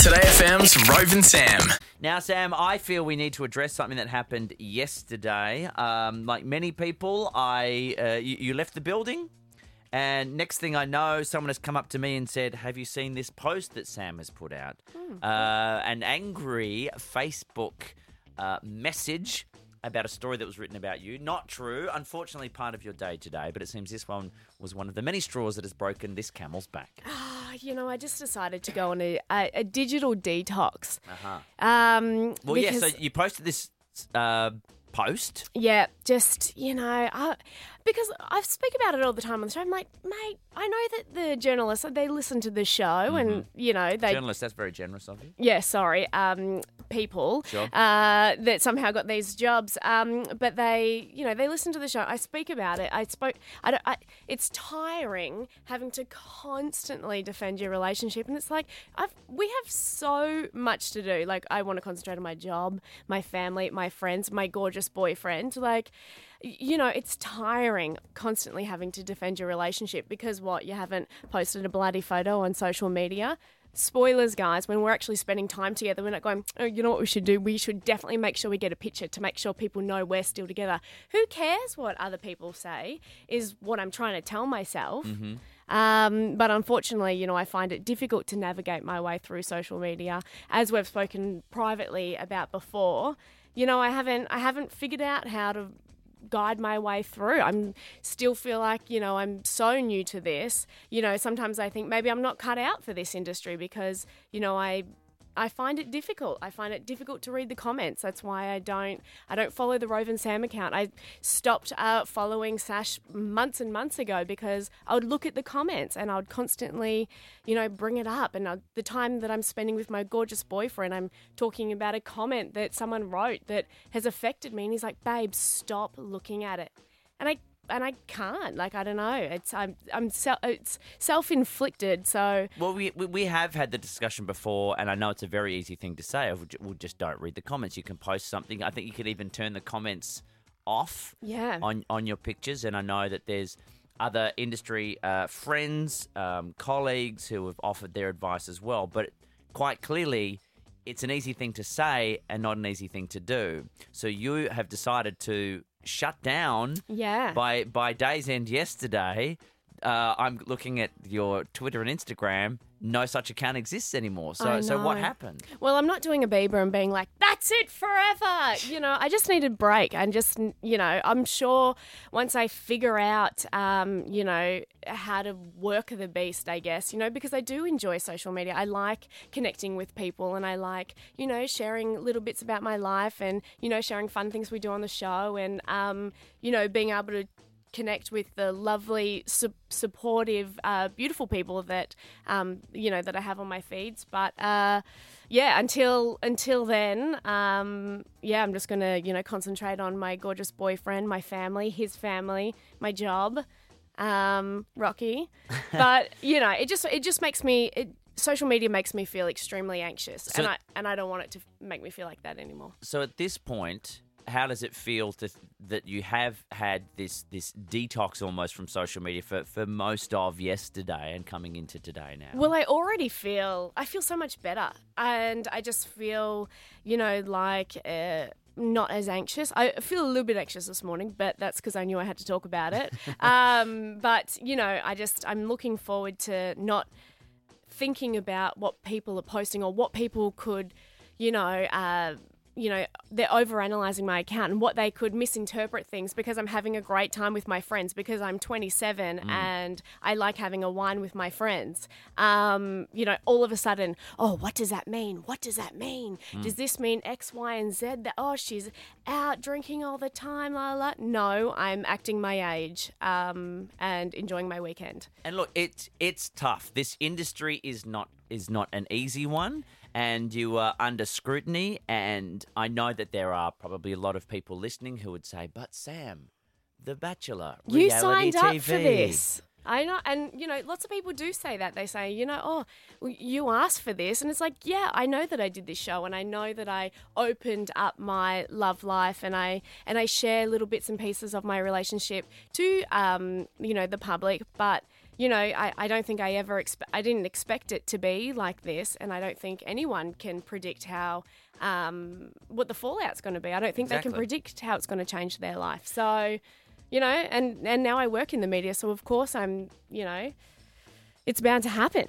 2Day FM's Rove and Sam. Now, Sam, I feel we need to address something that happened yesterday. Um, like many people, I uh, you, you left the building, and next thing I know, someone has come up to me and said, "Have you seen this post that Sam has put out?" Uh, an angry Facebook uh, message about a story that was written about you. Not true. Unfortunately, part of your day today, but it seems this one was one of the many straws that has broken this camel's back. Oh, you know, I just decided to go on a, a, a digital detox. Uh-huh. Um, Well, yeah. So because- you posted this uh, post. yeah, just you know, I, because I speak about it all the time on the show. I'm like, mate, I know that the journalists they listen to the show, and you know they Journalist, that's very generous of you. yeah, sorry, um, people Sure. uh, that somehow got these jobs, um, but they, you know, they listen to the show. I speak about it. I spoke. I don't. I, it's tiring having to constantly defend your relationship, and it's like I've, we have so much to do. Like I want to concentrate on my job, my family, my friends, my gorgeous boyfriend. Like. You know, it's tiring constantly having to defend your relationship because what? You haven't posted a bloody photo on social media spoilers, guys, when we're actually spending time together, we're not going, oh, you know what we should do? We should definitely make sure we get a picture to make sure people know we're still together. Who cares what other people say, is what I'm trying to tell myself. Um, but unfortunately, you know, I find it difficult to navigate my way through social media, as we've spoken privately about before. You know, I haven't, I haven't figured out how to guide my way through. I'm still feel like, you know, I'm so new to this. You know, sometimes I think maybe I'm not cut out for this industry because, you know, I I find it difficult. I find it difficult to read the comments. That's why I don't I don't follow the Rove and Sam account. I stopped uh, following Sash months and months ago because I would look at the comments and I would constantly, you know, bring it up. And I, the time that I'm spending with my gorgeous boyfriend, I'm talking about a comment that someone wrote that has affected me, and he's like, "Babe, stop looking at it." And I and I can't. Like I don't know. It's I'm I'm se- it's self inflicted. So Well, we, we we have had the discussion before, and I know it's a very easy thing to say. We'll We'll just don't read the comments. You can post something. I think you could even turn the comments off yeah. on on your pictures. And I know that there's other industry uh, friends, um, colleagues who have offered their advice as well. But quite clearly, it's an easy thing to say and not an easy thing to do. So you have decided to shut down Yeah. by by day's end yesterday, uh, I'm looking at your Twitter and Instagram. No such account exists anymore. So so what happened? Well, I'm not doing a Bieber and being like, that's it forever. You know, I just need a break. And just, you know, I'm sure once I figure out, um, you know, how to work the beast, I guess, you know, because I do enjoy social media. I like connecting with people and I like, you know, sharing little bits about my life and, you know, sharing fun things we do on the show and, um, you know, being able to connect with the lovely, su- supportive, uh, beautiful people that um, you know that I have on my feeds. But uh, yeah, until until then, um, yeah, I'm just gonna you know concentrate on my gorgeous boyfriend, my family, his family, my job, um, Rocky. But you know, it just it just makes me. It, Social media makes me feel extremely anxious, So- and I and I don't want it to make me feel like that anymore. So at this point, how does it feel to that you have had this this detox almost from social media for, for most of yesterday and coming into today now? Well, I already feel I feel so much better, and I just feel, you know, like uh, not as anxious. I feel a little bit anxious this morning, but that's because I knew I had to talk about it. um, but you know, I just I'm looking forward to not thinking about what people are posting or what people could, you know. Uh, you know, they're overanalyzing my account and what they could misinterpret things because I'm having a great time with my friends because I'm 27 and I like having a wine with my friends. Um, you know, all of a sudden, oh, what does that mean? What does that mean? Does this mean X, Y, and Z? That oh, she's out drinking all the time, la. la. No, I'm acting my age um, and enjoying my weekend. And look, it's it's tough. This industry is not is not an easy one, and you are under scrutiny. And I know that there are probably a lot of people listening who would say, "But Sam, The Bachelor, You signed up for this. I know, and you know, lots of people do say that. They say, you know, oh, you asked for this, and it's like, yeah, I know that I did this show, and I know that I opened up my love life, and I and I share little bits and pieces of my relationship to, um, you know, the public. But you know, I, I don't think I ever expe- I didn't expect it to be like this, and I don't think anyone can predict how um, what the fallout's going to be. I don't think they can predict how it's going to change their life. So, you know, and and now I work in the media, so of course I'm, you know, it's bound to happen.